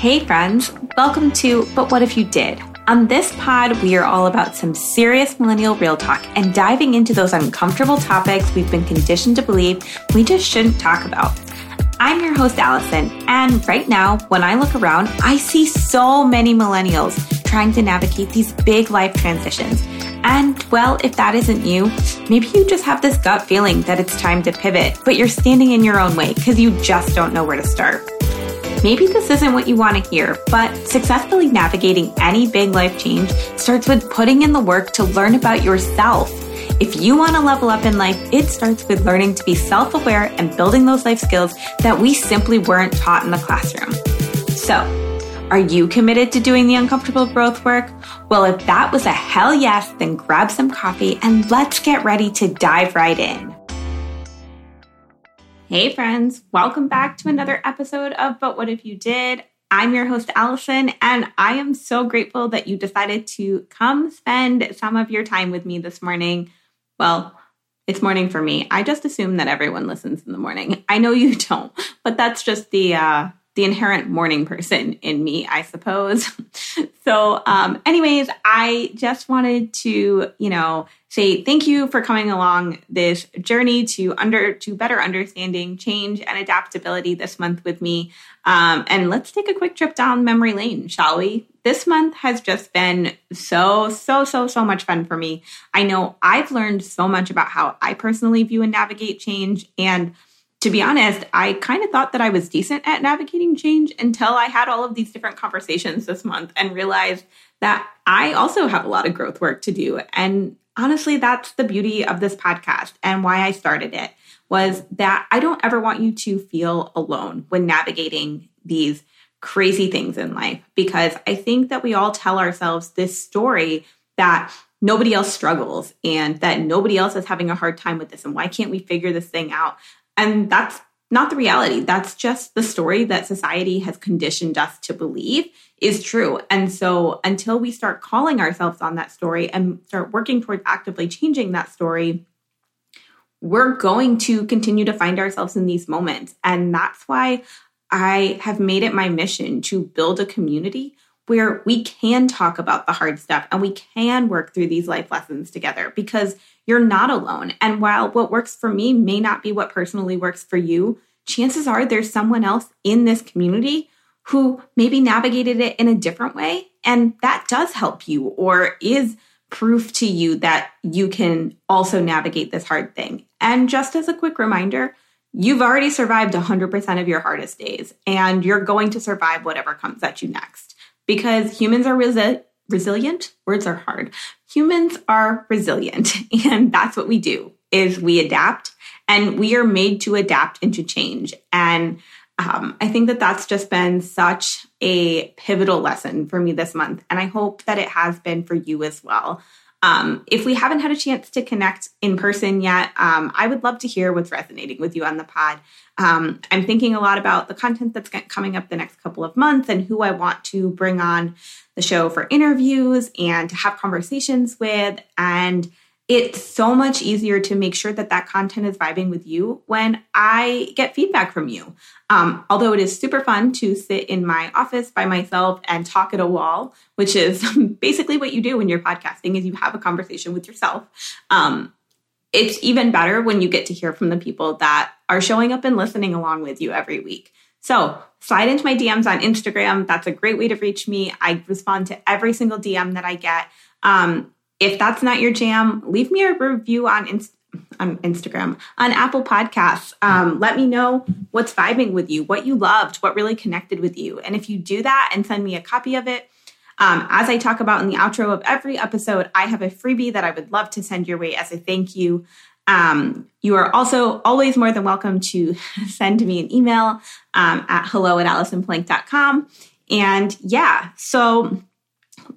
Hey, friends, welcome to But What If You Did? On this pod, we are all about some serious millennial real talk and diving into those uncomfortable topics we've been conditioned to believe we just shouldn't talk about. I'm your host, Alyson, and right now, when I look around, I see so many millennials trying to navigate these big life transitions. And well, if that isn't you, maybe you just have this gut feeling that it's time to pivot, but you're standing in your own way because you just don't know where to start. Maybe this isn't what you want to hear, but successfully navigating any big life change starts with putting in the work to learn about yourself. If you want to level up in life, it starts with learning to be self aware and building those life skills that we simply weren't taught in the classroom. So, are you committed to doing the uncomfortable growth work? Well, if that was a hell yes, then grab some coffee and let's get ready to dive right in. Hey, friends, welcome back to another episode of But What If You Did? I'm your host, Alyson, and I am so grateful that you decided to come spend some of your time with me this morning. Well, it's morning for me. I just assume that everyone listens in the morning. I know you don't, but that's just the uh, the inherent morning person in me, I suppose. so, um, anyways, I just wanted to, you know, say thank you for coming along this journey to under to better understanding change and adaptability this month with me. Um, and let's take a quick trip down memory lane, shall we? This month has just been so, so, so, so much fun for me. I know I've learned so much about how I personally view and navigate change and to be honest, I kind of thought that I was decent at navigating change until I had all of these different conversations this month and realized that I also have a lot of growth work to do. And honestly, that's the beauty of this podcast and why I started it was that I don't ever want you to feel alone when navigating these crazy things in life because I think that we all tell ourselves this story that nobody else struggles and that nobody else is having a hard time with this and why can't we figure this thing out and that's not the reality. That's just the story that society has conditioned us to believe is true. And so until we start calling ourselves on that story and start working towards actively changing that story, we're going to continue to find ourselves in these moments. And that's why I have made it my mission to build a community where we can talk about the hard stuff and we can work through these life lessons together because you're not alone. And while what works for me may not be what personally works for you, chances are there's someone else in this community who maybe navigated it in a different way. And that does help you or is proof to you that you can also navigate this hard thing. And just as a quick reminder, you've already survived 100% of your hardest days, and you're going to survive whatever comes at you next because humans are resi- resilient. Words are hard. Humans are resilient and that's what we do is we adapt and we are made to adapt and to change. And um, I think that that's just been such a pivotal lesson for me this month. And I hope that it has been for you as well. Um, if we haven't had a chance to connect in person yet, um, I would love to hear what's resonating with you on the pod. Um, I'm thinking a lot about the content that's coming up the next couple of months and who I want to bring on the show for interviews and to have conversations with. And it's so much easier to make sure that that content is vibing with you when I get feedback from you. Um, although it is super fun to sit in my office by myself and talk at a wall, which is basically what you do when you're podcasting is you have a conversation with yourself. Um, it's even better when you get to hear from the people that are showing up and listening along with you every week. So slide into my DMs on Instagram. That's a great way to reach me. I respond to every single DM that I get. Um, if that's not your jam, leave me a review on Instagram on Instagram, on Apple Podcasts. Um, let me know what's vibing with you, what you loved, what really connected with you. And if you do that and send me a copy of it, um, as I talk about in the outro of every episode, I have a freebie that I would love to send your way as a thank you. Um, you are also always more than welcome to send me an email um, at hello at alysonpallanck.com. And yeah, so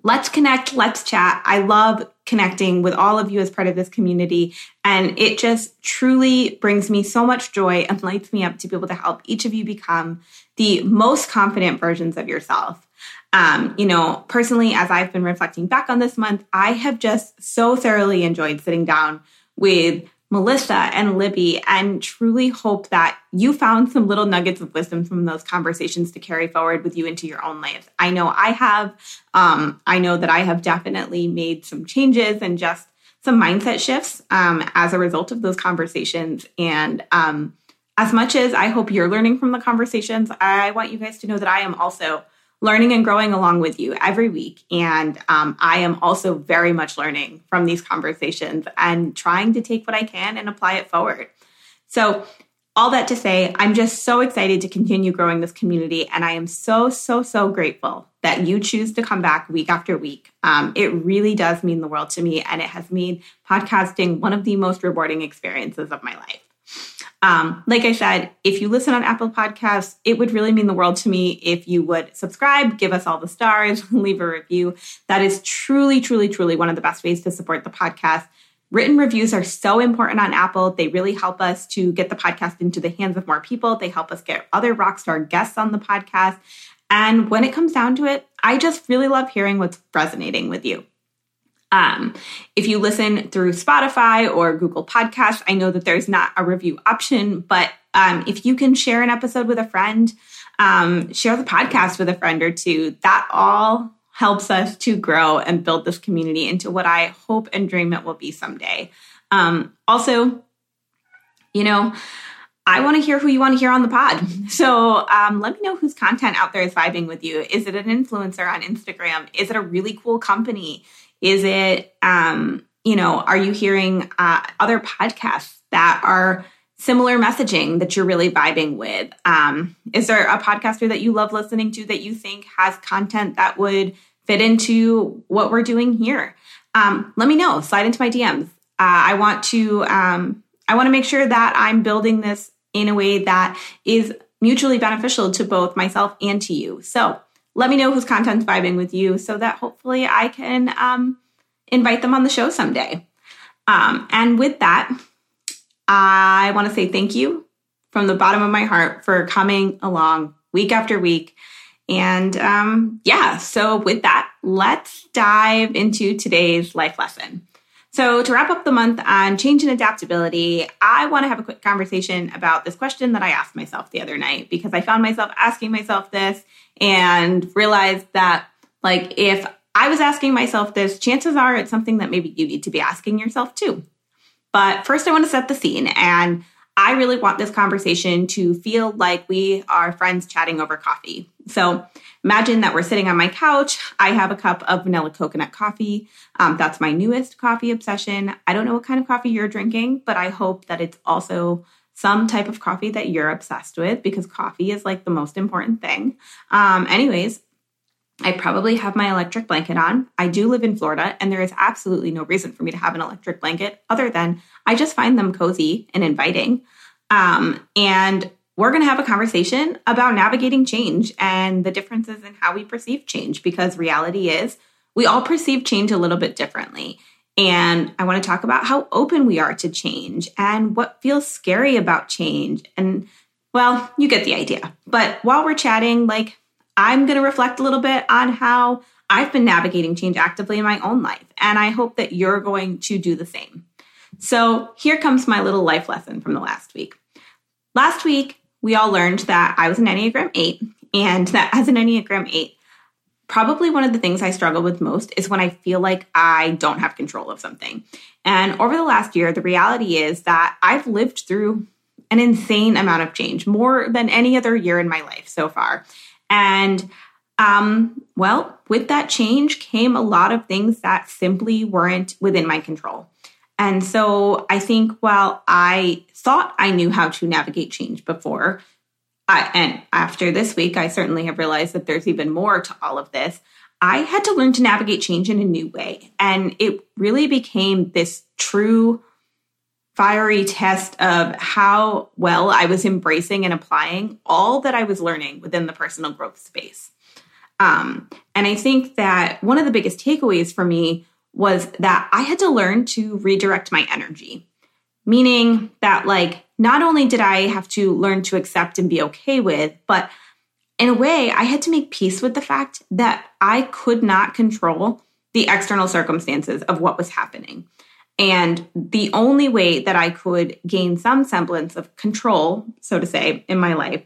let's connect, let's chat. I love connecting with all of you as part of this community. And it just truly brings me so much joy and lights me up to be able to help each of you become the most confident versions of yourself. Um, you know, personally, as I've been reflecting back on this month, I have just so thoroughly enjoyed sitting down with Melissa and Libby, and truly hope that you found some little nuggets of wisdom from those conversations to carry forward with you into your own life. I know I have. Um, I know that I have definitely made some changes and just some mindset shifts um, as a result of those conversations. And um, as much as I hope you're learning from the conversations, I want you guys to know that I am also learning and growing along with you every week. And um, I am also very much learning from these conversations and trying to take what I can and apply it forward. So, all that to say, I'm just so excited to continue growing this community. And I am so, so, so grateful that you choose to come back week after week. Um, it really does mean the world to me. And it has made podcasting one of the most rewarding experiences of my life. Um, like I said, if you listen on Apple Podcasts, it would really mean the world to me if you would subscribe, give us all the stars, leave a review. That is truly, truly, truly one of the best ways to support the podcast. Written reviews are so important on Apple. They really help us to get the podcast into the hands of more people. They help us get other rockstar guests on the podcast. And when it comes down to it, I just really love hearing what's resonating with you. Um, if you listen through Spotify or Google Podcasts, I know that there's not a review option, but um, if you can share an episode with a friend, um, share the podcast with a friend or two, that all helps us to grow and build this community into what I hope and dream it will be someday. Um, also, you know, I want to hear who you want to hear on the pod. So um, let me know whose content out there is vibing with you. Is it an influencer on Instagram? Is it a really cool company? Is it, um, you know, are you hearing uh, other podcasts that are similar messaging that you're really vibing with? Um, is there a podcaster that you love listening to that you think has content that would fit into what we're doing here? Um, let me know. Slide into my DMs. Uh, I want to um, I want to make sure that I'm building this in a way that is mutually beneficial to both myself and to you. So let me know whose content's vibing with you so that hopefully I can um, invite them on the show someday. Um, and with that, I want to say thank you from the bottom of my heart for coming along week after week. And um, yeah, so with that, let's dive into today's life lesson. So, to wrap up the month on change and adaptability, I want to have a quick conversation about this question that I asked myself the other night because I found myself asking myself this and realized that, like, if I was asking myself this, chances are it's something that maybe you need to be asking yourself too. But first, I want to set the scene. And I really want this conversation to feel like we are friends chatting over coffee. So imagine that we're sitting on my couch. I have a cup of vanilla coconut coffee. Um, that's my newest coffee obsession. I don't know what kind of coffee you're drinking, but I hope that it's also some type of coffee that you're obsessed with because coffee is like the most important thing. Um, anyways, I probably have my electric blanket on. I do live in Florida, and there is absolutely no reason for me to have an electric blanket other than I just find them cozy and inviting. Um, and we're going to have a conversation about navigating change and the differences in how we perceive change because reality is we all perceive change a little bit differently. And I want to talk about how open we are to change and what feels scary about change. And well, you get the idea. But while we're chatting, like I'm going to reflect a little bit on how I've been navigating change actively in my own life. And I hope that you're going to do the same. So here comes my little life lesson from the last week. Last week, we all learned that I was an Enneagram 8 and that as an Enneagram 8, probably one of the things I struggle with most is when I feel like I don't have control of something. And over the last year, the reality is that I've lived through an insane amount of change, more than any other year in my life so far. And um, well, with that change came a lot of things that simply weren't within my control. And so I think while I thought I knew how to navigate change before, I, and after this week, I certainly have realized that there's even more to all of this. I had to learn to navigate change in a new way. And it really became this true fiery test of how well I was embracing and applying all that I was learning within the personal growth space. Um, and I think that one of the biggest takeaways for me was that I had to learn to redirect my energy, meaning that, like, not only did I have to learn to accept and be okay with, but in a way, I had to make peace with the fact that I could not control the external circumstances of what was happening. And the only way that I could gain some semblance of control, so to say, in my life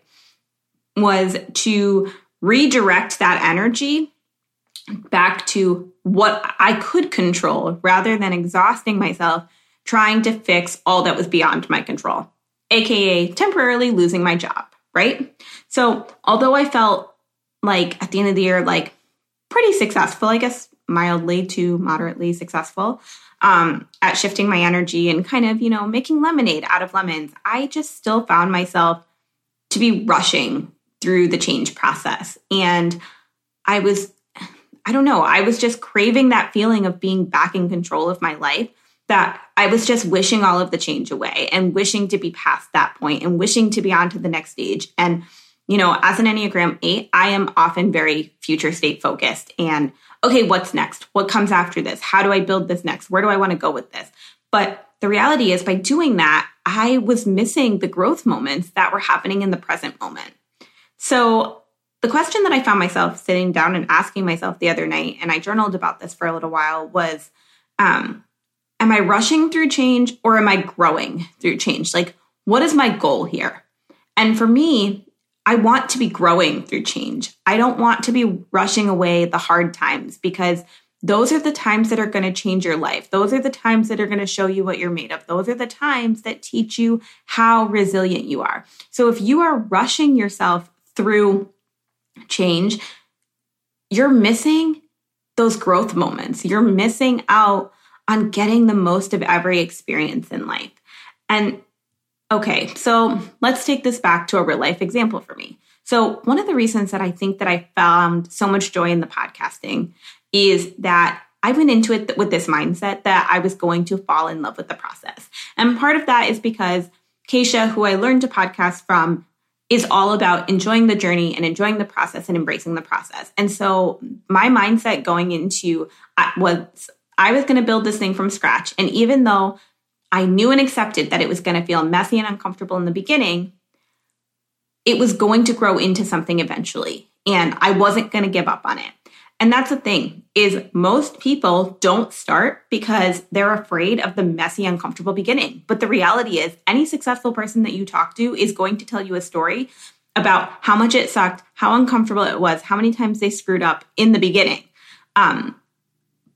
was to redirect that energy back to what I could control rather than exhausting myself trying to fix all that was beyond my control, AKA temporarily losing my job, right? So, although I felt like at the end of the year, like pretty successful, I guess mildly to moderately successful um, at shifting my energy and kind of, you know, making lemonade out of lemons, I just still found myself to be rushing through the change process. And I was, I don't know, I was just craving that feeling of being back in control of my life that I was just wishing all of the change away and wishing to be past that point and wishing to be on to the next stage. And, you know, as an Enneagram 8, I am often very future state focused and okay, what's next? What comes after this? How do I build this next? Where do I want to go with this? But the reality is, by doing that, I was missing the growth moments that were happening in the present moment. So, the question that I found myself sitting down and asking myself the other night, and I journaled about this for a little while, was um, Am I rushing through change or am I growing through change? Like, what is my goal here? And for me, I want to be growing through change. I don't want to be rushing away the hard times because those are the times that are going to change your life. Those are the times that are going to show you what you're made of. Those are the times that teach you how resilient you are. So if you are rushing yourself through change, you're missing those growth moments. You're missing out on getting the most of every experience in life. And okay, so let's take this back to a real life example for me. So, one of the reasons that I think that I found so much joy in the podcasting is that I went into it with this mindset that I was going to fall in love with the process. And part of that is because Keisha, who I learned to podcast from, is all about enjoying the journey and enjoying the process and embracing the process. And so my mindset going into uh, was I was going to build this thing from scratch. And even though I knew and accepted that it was going to feel messy and uncomfortable in the beginning, it was going to grow into something eventually. And I wasn't going to give up on it. And that's the thing is most people don't start because they're afraid of the messy uncomfortable beginning. But the reality is any successful person that you talk to is going to tell you a story about how much it sucked, how uncomfortable it was, how many times they screwed up in the beginning. Um,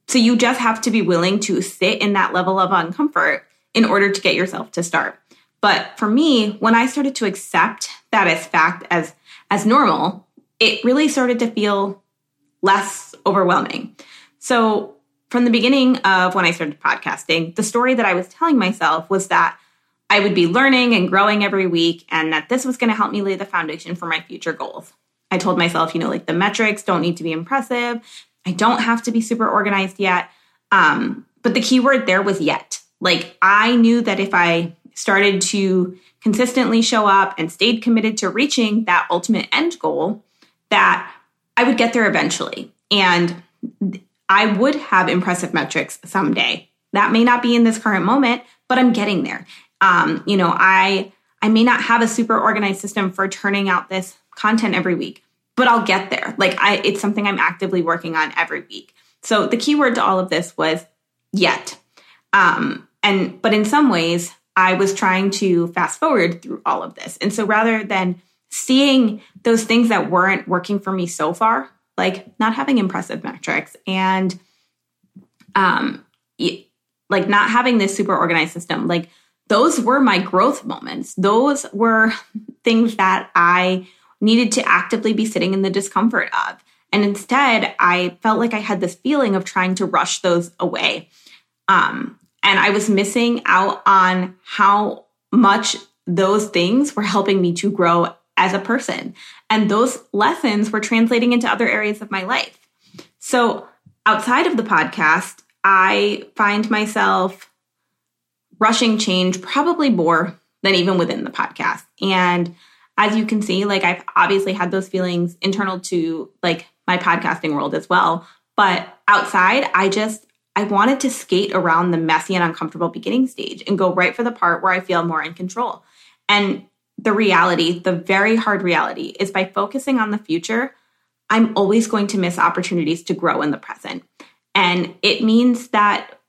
so you just have to be willing to sit in that level of uncomfort in order to get yourself to start. But for me, when I started to accept that as fact as as normal, it really started to feel less overwhelming. So, from the beginning of when I started podcasting, the story that I was telling myself was that I would be learning and growing every week and that this was going to help me lay the foundation for my future goals. I told myself, you know, like the metrics don't need to be impressive. I don't have to be super organized yet. Um, but the key word there was yet. Like I knew that if I started to consistently show up and stayed committed to reaching that ultimate end goal, that I would get there eventually. And I would have impressive metrics someday. That may not be in this current moment, but I'm getting there. Um, you know, I I may not have a super organized system for turning out this content every week, but I'll get there. Like I it's something I'm actively working on every week. So the key word to all of this was yet. Um, and but in some ways, I was trying to fast forward through all of this. And so rather than seeing those things that weren't working for me so far, like not having impressive metrics and um like not having this super organized system, like those were my growth moments. Those were things that I needed to actively be sitting in the discomfort of. And instead, I felt like I had this feeling of trying to rush those away. Um, and I was missing out on how much those things were helping me to grow as a person. And those lessons were translating into other areas of my life. So outside of the podcast, I find myself rushing change probably more than even within the podcast. And as you can see, like I've obviously had those feelings internal to like my podcasting world as well. But outside, I just I wanted to skate around the messy and uncomfortable beginning stage and go right for the part where I feel more in control. And the reality, the very hard reality, is by focusing on the future, I'm always going to miss opportunities to grow in the present. And it means that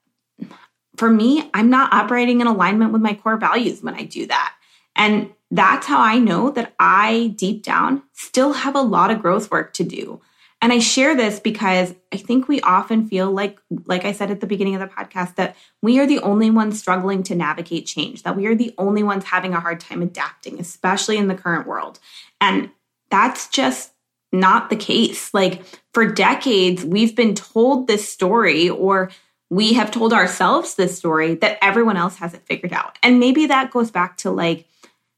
for me, I'm not operating in alignment with my core values when I do that. And that's how I know that I deep down still have a lot of growth work to do. And I share this because I think we often feel like, like I said at the beginning of the podcast, that we are the only ones struggling to navigate change, that we are the only ones having a hard time adapting, especially in the current world. And that's just not the case. Like for decades, we've been told this story, or we have told ourselves this story that everyone else has it figured out. And maybe that goes back to like,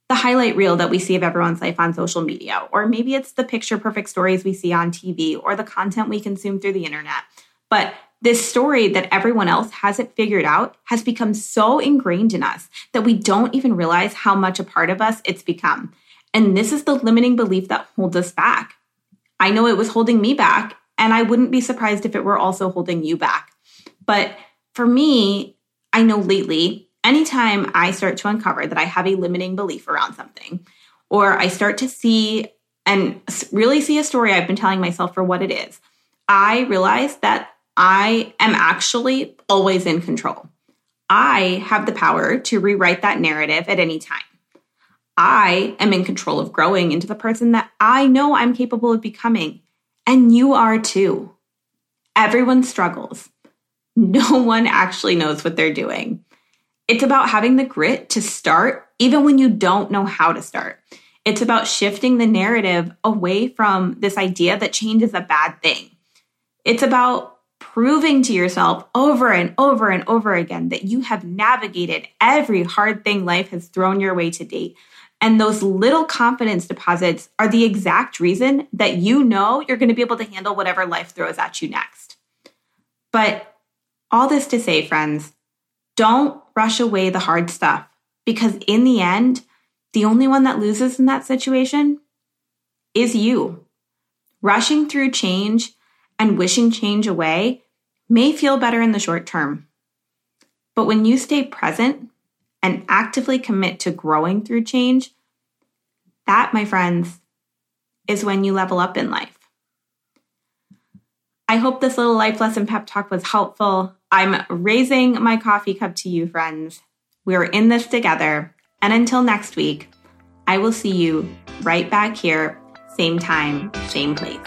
the highlight reel that we see of everyone's life on social media, or maybe it's the picture perfect stories we see on TV or the content we consume through the internet. But this story that everyone else has it figured out has become so ingrained in us that we don't even realize how much a part of us it's become. And this is the limiting belief that holds us back. I know it was holding me back, and I wouldn't be surprised if it were also holding you back. But for me, I know lately anytime I start to uncover that I have a limiting belief around something, or I start to see and really see a story I've been telling myself for what it is, I realize that I am actually always in control. I have the power to rewrite that narrative at any time. I am in control of growing into the person that I know I'm capable of becoming. And you are too. Everyone struggles. No one actually knows what they're doing. It's about having the grit to start, even when you don't know how to start. It's about shifting the narrative away from this idea that change is a bad thing. It's about proving to yourself over and over and over again that you have navigated every hard thing life has thrown your way to date. And those little confidence deposits are the exact reason that you know you're going to be able to handle whatever life throws at you next. But all this to say, friends, don't rush away the hard stuff because, in the end, the only one that loses in that situation is you. Rushing through change and wishing change away may feel better in the short term. But when you stay present and actively commit to growing through change, that, my friends, is when you level up in life. I hope this little life lesson pep talk was helpful. I'm raising my coffee cup to you, friends. We're in this together. And until next week, I will see you right back here, same time, same place.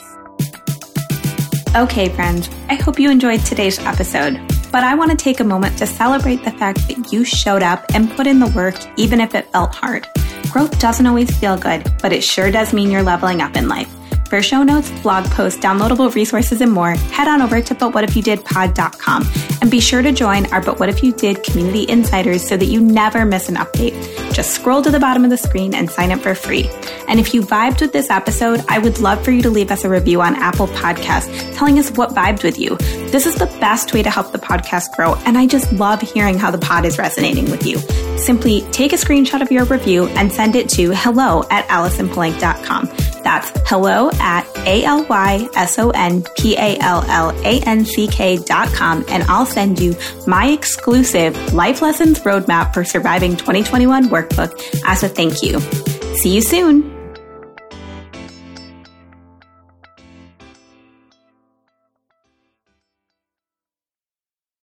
Okay, friends, I hope you enjoyed today's episode. But I want to take a moment to celebrate the fact that you showed up and put in the work, even if it felt hard. Growth doesn't always feel good, but it sure does mean you're leveling up in life. For show notes, blog posts, downloadable resources, and more, head on over to butwhatifyoudidpod.com and be sure to join our But What If You Did community insiders so that you never miss an update. Just scroll to the bottom of the screen and sign up for free. And if you vibed with this episode, I would love for you to leave us a review on Apple Podcasts telling us what vibed with you. This is the best way to help the podcast grow, and I just love hearing how the pod is resonating with you. Simply take a screenshot of your review and send it to hello at AlysonPallanck.com. That's hello at A-L-Y-S-O-N-P-A-L-L-A-N-C-K dot com and I'll send you my exclusive Life Lessons Roadmap for Surviving 2021 workbook as a thank you. See you soon.